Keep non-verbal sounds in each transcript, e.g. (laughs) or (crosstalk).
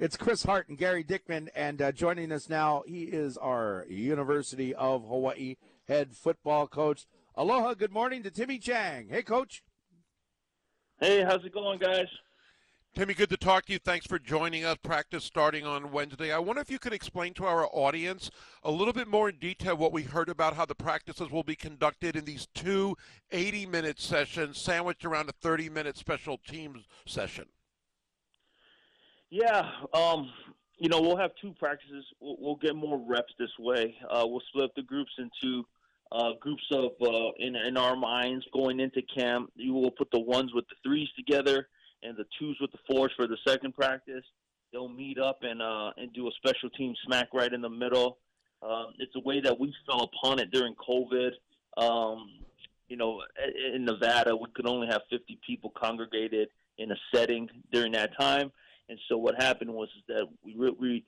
It's Chris Hart and Gary Dickman, and uh, joining us now, he is our University of Hawaii head football coach. Aloha, good morning to Timmy Chang. Hey, coach. Hey, how's it going, guys? Timmy, good to talk to you. Thanks for joining us. Practice starting on Wednesday. I wonder if you could explain to our audience a little bit more in detail what we heard about how the practices will be conducted in these two 80 minute sessions sandwiched around a 30 minute special teams session. Yeah, um, you know, we'll have two practices. We'll, we'll get more reps this way. Uh, we'll split the groups into uh, groups of uh, in in our minds going into camp. You will put the ones with the threes together and the twos with the fours for the second practice. They'll meet up and uh, and do a special team smack right in the middle. Um, it's a way that we fell upon it during COVID. Um, you know, in Nevada, we could only have 50 people congregated in a setting during that time. And so what happened was that we we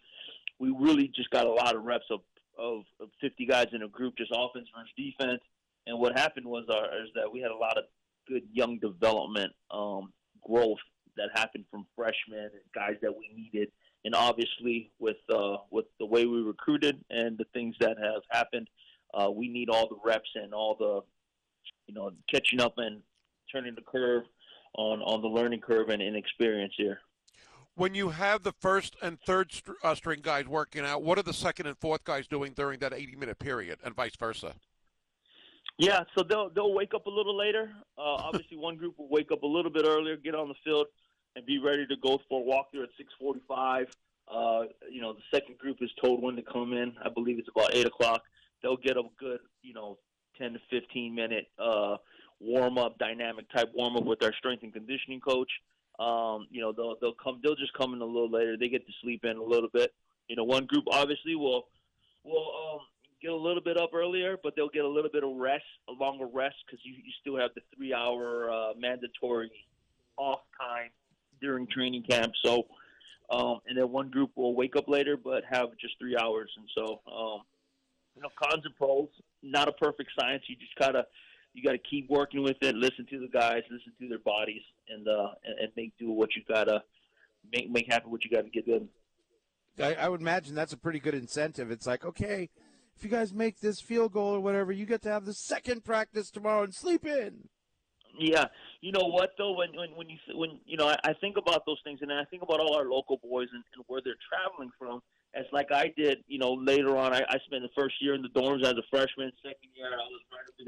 we really just got a lot of reps of, of, of 50 guys in a group, just offense versus defense. And what happened was our, is that we had a lot of good young development um, growth that happened from freshmen and guys that we needed. And obviously, with uh, with the way we recruited and the things that have happened, uh, we need all the reps and all the you know catching up and turning the curve on on the learning curve and, and experience here when you have the first and third uh, string guys working out, what are the second and fourth guys doing during that 80 minute period, and vice versa? Yeah, so they'll they'll wake up a little later. Uh, obviously, (laughs) one group will wake up a little bit earlier, get on the field, and be ready to go for a walkthrough at 6:45. Uh, you know, the second group is told when to come in. I believe it's about eight o'clock. They'll get a good, you know, 10 to 15 minute uh, warm up, dynamic type warm up with our strength and conditioning coach. Um, you know, they'll they'll come. They'll just come in a little later. They get to sleep in a little bit. You know, one group obviously will will um, get a little bit up earlier, but they'll get a little bit of rest, a longer rest, because you you still have the three hour uh, mandatory off time during training camp. So, um, and then one group will wake up later, but have just three hours. And so, um, you know, cons and pros. Not a perfect science. You just gotta you got to keep working with it. Listen to the guys, listen to their bodies, and uh, and, and make do what you gotta make make happen what you got to get done. I, I would imagine that's a pretty good incentive. It's like, okay, if you guys make this field goal or whatever, you get to have the second practice tomorrow and sleep in. Yeah, you know what though, when when when you when you know, I, I think about those things, and I think about all our local boys and, and where they're traveling from. As like I did, you know, later on, I, I spent the first year in the dorms as a freshman. Second year, I was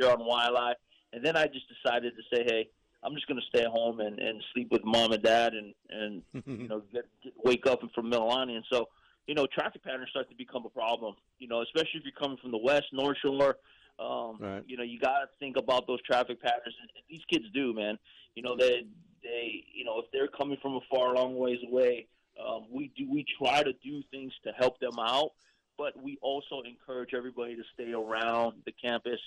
there on Waialae, and then I just decided to say, hey, I'm just going to stay home and and sleep with mom and dad, and and (laughs) you know, get, get wake up from Mililani, and so you know, traffic patterns start to become a problem. You know, especially if you're coming from the west, North Shore. Um, right. You know, you got to think about those traffic patterns, and these kids do, man. You know, they they you know if they're coming from a far long ways away, um, we do we try to do things to help them out, but we also encourage everybody to stay around the campus.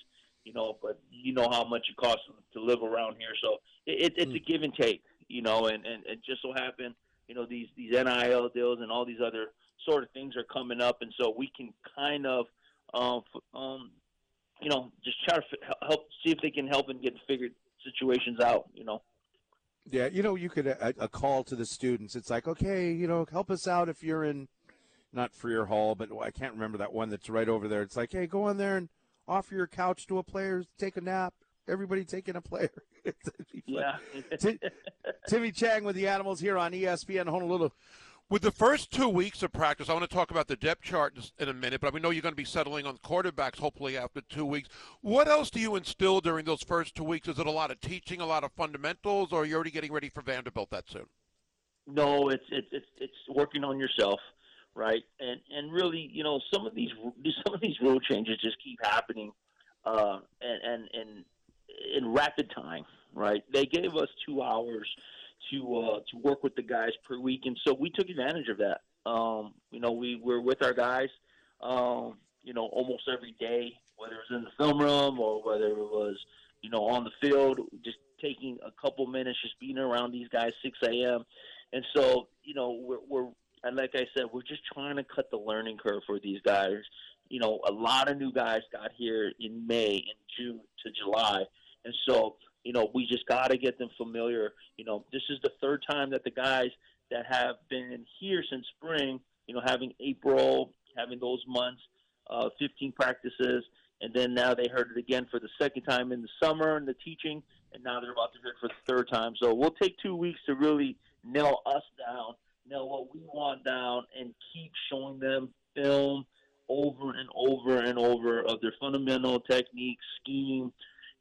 You know, but you know how much it costs to live around here, so it, it's mm. a give and take. You know, and and it just so happen, you know, these these NIL deals and all these other sort of things are coming up, and so we can kind of, um, um, you know, just try to help see if they can help and get figured situations out. You know. Yeah, you know, you could a, a, call to the students. It's like, okay, you know, help us out if you're in, not Frear Hall, but I can't remember that one that's right over there. It's like, hey, go on there and offer your couch to a player, take a nap. Everybody taking a player. (laughs) yeah. Timmy Chang with the Animals here on ESPN Honolulu. With the first two weeks of practice, I want to talk about the depth chart in a minute, but we know you're going to be settling on quarterbacks hopefully after two weeks. What else do you instill during those first two weeks? Is it a lot of teaching, a lot of fundamentals, or are you already getting ready for Vanderbilt that soon? No, it's it's it's, it's working on yourself, right? And and really, you know, some of these (laughs) some of these rule changes just keep happening, uh, and and and in rapid time, right? They gave us two hours to uh, to work with the guys per week, and so we took advantage of that. Um, you know, we were with our guys, um, you know, almost every day, whether it was in the film room or whether it was, you know, on the field, just taking a couple minutes, just being around these guys 6 a.m. And so, you know, we're, we're and like I said, we're just trying to cut the learning curve for these guys. You know, a lot of new guys got here in May and June to July, and so you know, we just got to get them familiar. You know, this is the third time that the guys that have been here since spring. You know, having April, having those months, uh, 15 practices, and then now they heard it again for the second time in the summer and the teaching, and now they're about to hear it for the third time. So we'll take two weeks to really nail us down, nail what we want down, and keep showing them film over and over and over of their fundamental technique, scheme,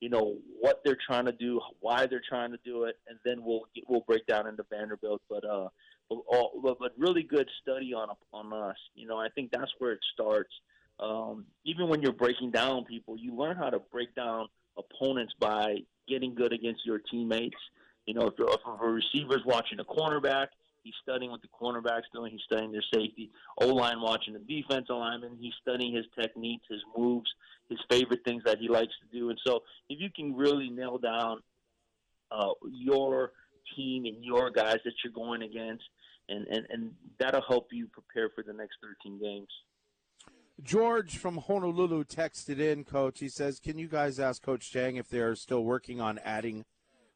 you know what they're trying to do, why they're trying to do it, and then we'll we'll break down into Vanderbilt. But uh, but, but really good study on on us. You know, I think that's where it starts. Um, even when you're breaking down people, you learn how to break down opponents by getting good against your teammates. You know, if, if a receiver's watching a cornerback, he's studying what the cornerback's doing. He's studying their safety. O line watching the defense alignment. he's studying his techniques, his moves, his favorite things that he likes to do. And so, if you can really nail down uh, your team and your guys that you're going against, and, and, and that'll help you prepare for the next 13 games. George from Honolulu texted in, Coach. He says, Can you guys ask Coach Chang if they're still working on adding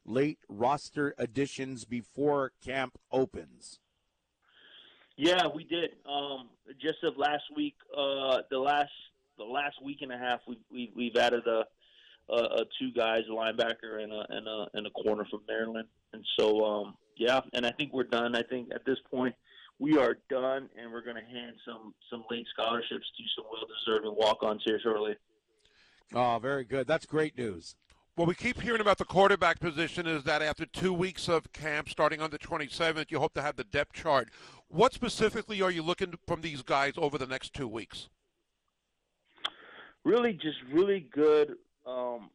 late roster additions before camp opens? Yeah, we did. Um, just of last week, uh, the last the last week and a half, we, we we've added a, a, a two guys, a linebacker and a and a and a corner from Maryland, and so um, yeah, and I think we're done. I think at this point we are done, and we're going to hand some some late scholarships to some well deserving walk ons here shortly. Oh, very good. That's great news. Well, we keep hearing about the quarterback position is that after two weeks of camp, starting on the 27th, you hope to have the depth chart. What specifically are you looking from these guys over the next two weeks? Really, just really good um,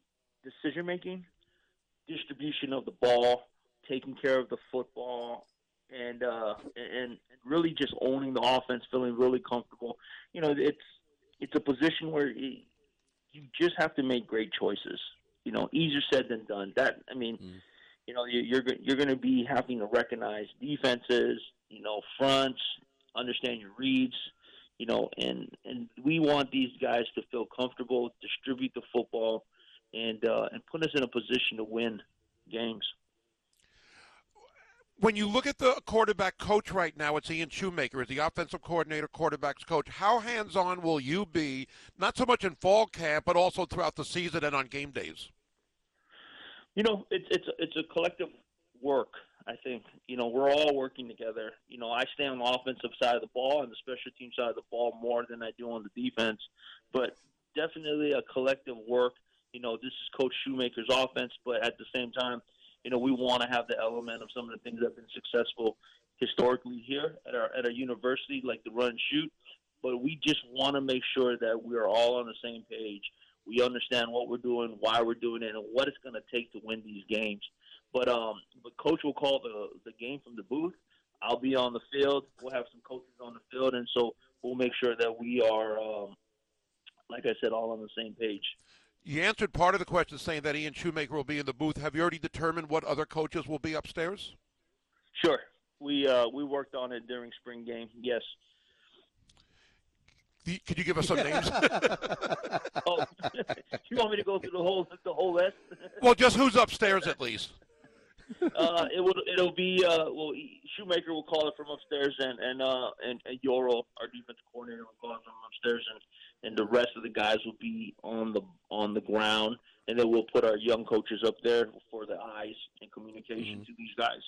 decision making, distribution of the ball, taking care of the football, and uh, and really just owning the offense, feeling really comfortable. You know, it's it's a position where you just have to make great choices. You know, easier said than done. That I mean, mm. you know, you're you're going to be having to recognize defenses, you know, fronts, understand your reads, you know, and and we want these guys to feel comfortable, distribute the football, and uh, and put us in a position to win games when you look at the quarterback coach right now, it's Ian Shoemaker as the offensive coordinator, quarterbacks coach. How hands on will you be, not so much in fall camp, but also throughout the season and on game days? You know, it's it's it's a collective work. I think you know we're all working together. You know, I stay on the offensive side of the ball and the special team side of the ball more than I do on the defense, but definitely a collective work. You know, this is Coach Shoemaker's offense, but at the same time, you know, we want to have the element of some of the things that have been successful historically here at our at our university, like the run and shoot. But we just want to make sure that we are all on the same page. We understand what we're doing, why we're doing it, and what it's going to take to win these games. But um, but coach will call the the game from the booth. I'll be on the field. We'll have some coaches on the field, and so we'll make sure that we are, um, like I said, all on the same page. You answered part of the question saying that Ian Shoemaker will be in the booth. Have you already determined what other coaches will be upstairs? Sure. We uh, we worked on it during spring game. Yes. Could you give us some (laughs) names? oh, (laughs) you want me to go through the whole the whole list? well, just who's upstairs at least. Uh, it will it'll be uh, well Shoemaker will call it from upstairs and and uh, and, and Yoro, our defense coordinator, will call it from upstairs and and the rest of the guys will be on the on the ground, and then we'll put our young coaches up there for the eyes and communication mm-hmm. to these guys.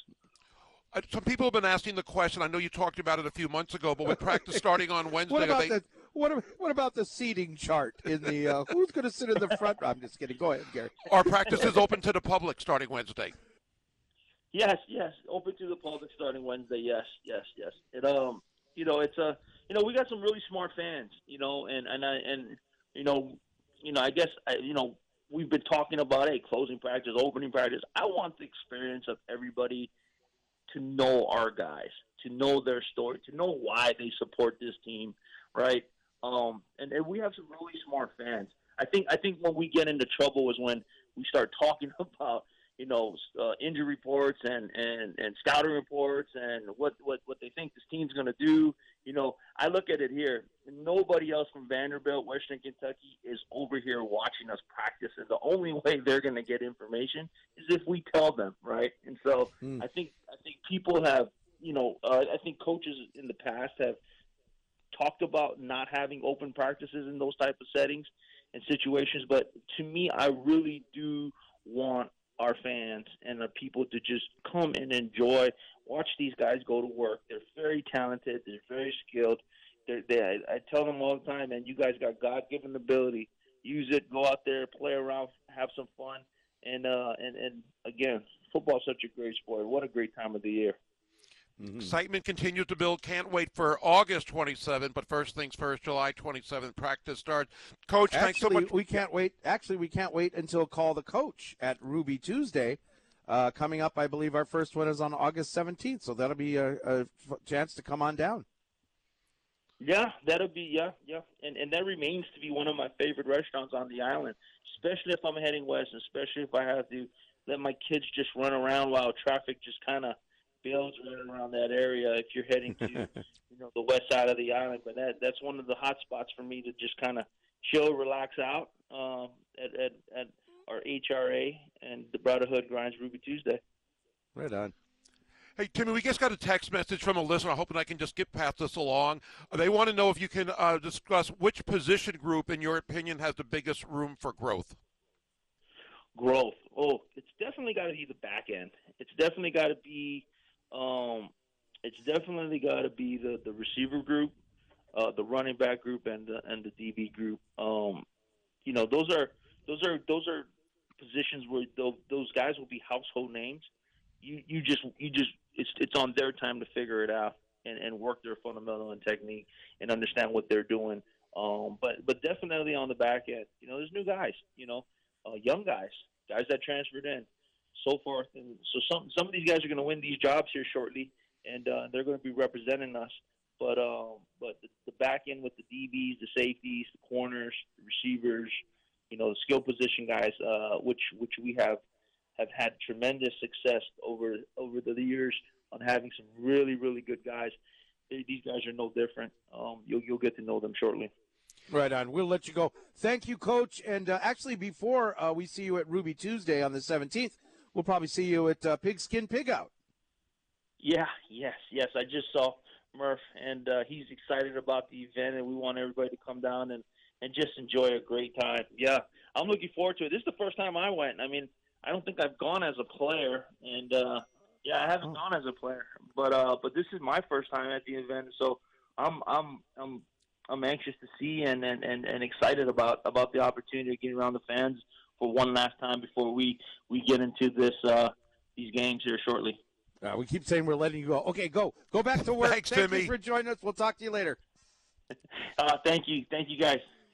Uh, some people have been asking the question. I know you talked about it a few months ago, but with practice starting on (laughs) Wednesday, what about they... the what, what about the seating chart in the uh, (laughs) who's going to sit in the front? I'm just kidding. Go ahead, Gary. Our practice is open to the public starting Wednesday. Yes, yes, open to the public starting Wednesday. Yes, yes, yes. It um, you know, it's a you know, we got some really smart fans, you know, and and I, and you know, you know, I guess I, you know, we've been talking about a closing practice, opening practice. I want the experience of everybody to know our guys, to know their story, to know why they support this team, right? Um, and, and we have some really smart fans. I think I think when we get into trouble is when we start talking (laughs) about you know, uh, injury reports and, and, and scouting reports and what, what, what they think this team's going to do. You know, I look at it here. Nobody else from Vanderbilt, Western Kentucky is over here watching us practice. And the only (laughs) way they're going to get information is if we tell them, right? And so mm. I think I think people have you know, uh, I think coaches in the past have talked about not having open practices in those type of settings and situations. But to me, I really do want our fans and the people to just come and enjoy, watch these guys go to work. They're very talented. They're very skilled. They're, they, I, I tell them all the time, man, you guys got God-given ability. Use it. Go out there, play around, have some fun, and uh, and and again, football's such a great sport. What a great time of the year. Mm-hmm. Excitement continues to build. Can't wait for August 27th, but first things first, July 27th, practice starts. Coach, Actually, thanks so much. We can't wait. Actually, we can't wait until Call the Coach at Ruby Tuesday. Uh, coming up, I believe our first one is on August 17th, so that'll be a, a chance to come on down. Yeah, that'll be yeah, yeah, and and that remains to be one of my favorite restaurants on the island, especially if I'm heading west, especially if I have to let my kids just run around while traffic just kind of builds right around that area. If you're heading to (laughs) you know the west side of the island, but that that's one of the hot spots for me to just kind of chill, relax out um, at, at at our HRA and the Brotherhood Grinds Ruby Tuesday. Right on. Hey, Timmy, we just got a text message from a listener. I'm hoping I can just get past this along. They want to know if you can uh, discuss which position group, in your opinion, has the biggest room for growth. Growth. Oh, it's definitely got to be the back end. It's definitely got to be. Um, it's definitely got to be the the receiver group, uh, the running back group, and the and the DB group. Um, you know, those are those are those are positions where those guys will be household names. You you just you just it's it's on their time to figure it out and, and work their fundamental and technique and understand what they're doing. Um, but but definitely on the back end, you know, there's new guys, you know, uh, young guys, guys that transferred in, so forth. And so some some of these guys are going to win these jobs here shortly, and uh, they're going to be representing us. But um, but the, the back end with the DBs, the safeties, the corners, the receivers, you know, the skill position guys, uh, which which we have have had tremendous success over over the years on having some really really good guys. These guys are no different. Um, you'll you'll get to know them shortly. Right on. We'll let you go. Thank you, Coach. And uh, actually, before uh, we see you at Ruby Tuesday on the 17th, we'll probably see you at uh, Pigskin Pig Out. Yeah, yes, yes. I just saw Murph, and uh, he's excited about the event, and we want everybody to come down and, and just enjoy a great time. Yeah, I'm looking forward to it. This is the first time I went. I mean, I don't think I've gone as a player, and uh, yeah, I haven't oh. gone as a player, but uh, but this is my first time at the event, so I'm I'm I'm I'm anxious to see and, and, and, and excited about about the opportunity to get around the fans for one last time before we we get into this uh, these games here shortly. Uh, we keep saying we're letting you go. Okay, go go back to work. Thanks, Thank Timmy. you for joining us. We'll talk to you later. (laughs) Uh, thank you, thank you guys.